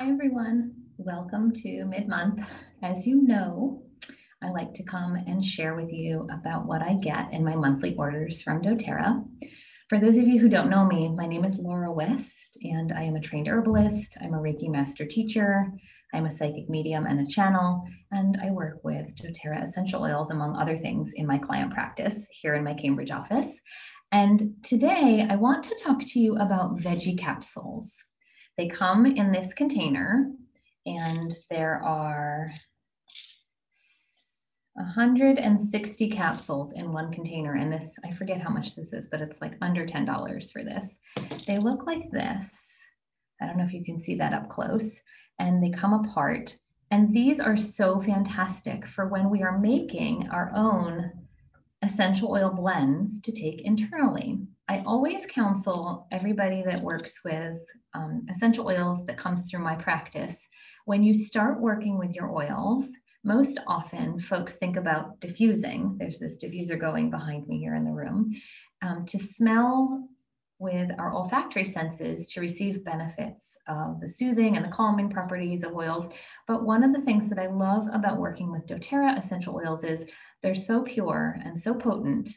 Hi, everyone. Welcome to mid month. As you know, I like to come and share with you about what I get in my monthly orders from doTERRA. For those of you who don't know me, my name is Laura West, and I am a trained herbalist. I'm a Reiki master teacher. I'm a psychic medium and a channel, and I work with doTERRA essential oils, among other things, in my client practice here in my Cambridge office. And today I want to talk to you about veggie capsules. They come in this container, and there are 160 capsules in one container. And this, I forget how much this is, but it's like under $10 for this. They look like this. I don't know if you can see that up close. And they come apart. And these are so fantastic for when we are making our own essential oil blends to take internally. I always counsel everybody that works with um, essential oils that comes through my practice. When you start working with your oils, most often folks think about diffusing. There's this diffuser going behind me here in the room um, to smell with our olfactory senses to receive benefits of the soothing and the calming properties of oils. But one of the things that I love about working with doTERRA essential oils is they're so pure and so potent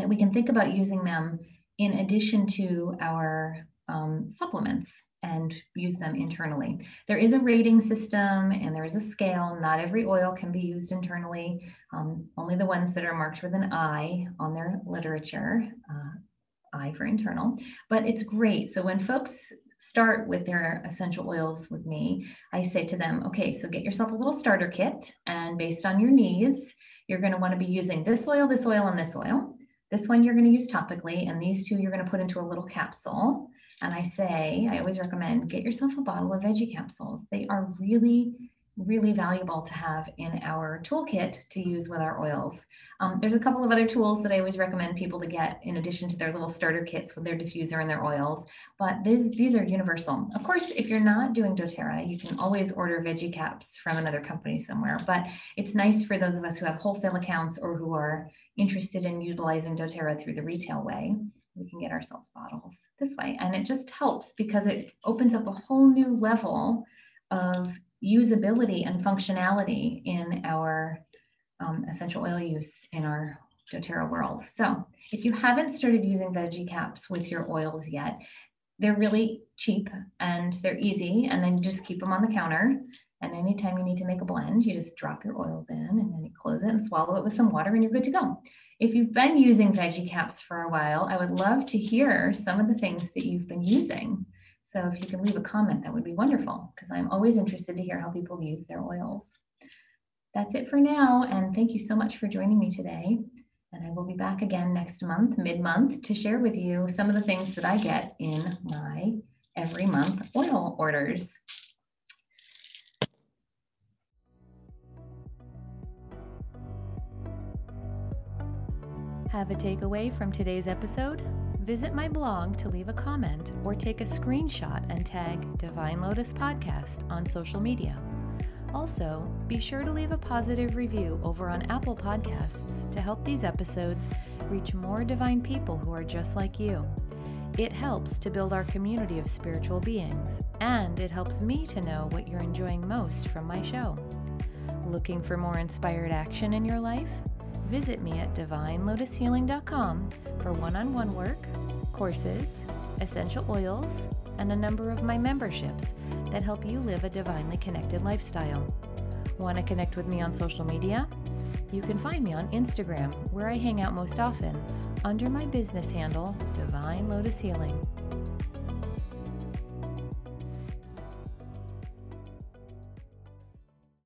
that we can think about using them in addition to our um, supplements and use them internally. There is a rating system and there is a scale. Not every oil can be used internally, um, only the ones that are marked with an I on their literature, uh, I for internal. But it's great. So when folks start with their essential oils with me, I say to them, okay, so get yourself a little starter kit. And based on your needs, you're going to want to be using this oil, this oil, and this oil. This one you're going to use topically, and these two you're going to put into a little capsule. And I say, I always recommend get yourself a bottle of veggie capsules. They are really, really valuable to have in our toolkit to use with our oils. Um, there's a couple of other tools that I always recommend people to get in addition to their little starter kits with their diffuser and their oils, but these, these are universal. Of course, if you're not doing doTERRA, you can always order veggie caps from another company somewhere, but it's nice for those of us who have wholesale accounts or who are interested in utilizing doTERRA through the retail way we can get ourselves bottles this way. And it just helps because it opens up a whole new level of usability and functionality in our um, essential oil use in our doTERRA world. So if you haven't started using veggie caps with your oils yet, they're really cheap and they're easy. And then you just keep them on the counter. And anytime you need to make a blend, you just drop your oils in and then you close it and swallow it with some water and you're good to go. If you've been using veggie caps for a while, I would love to hear some of the things that you've been using. So if you can leave a comment, that would be wonderful because I'm always interested to hear how people use their oils. That's it for now. And thank you so much for joining me today. And I will be back again next month, mid month, to share with you some of the things that I get in my every month oil orders. Have a takeaway from today's episode? Visit my blog to leave a comment or take a screenshot and tag Divine Lotus Podcast on social media. Also, be sure to leave a positive review over on Apple Podcasts to help these episodes reach more divine people who are just like you. It helps to build our community of spiritual beings, and it helps me to know what you're enjoying most from my show. Looking for more inspired action in your life? Visit me at divinelotushealing.com for one on one work, courses, essential oils, and a number of my memberships that help you live a divinely connected lifestyle. Want to connect with me on social media? You can find me on Instagram, where I hang out most often, under my business handle, Divine Lotus Healing.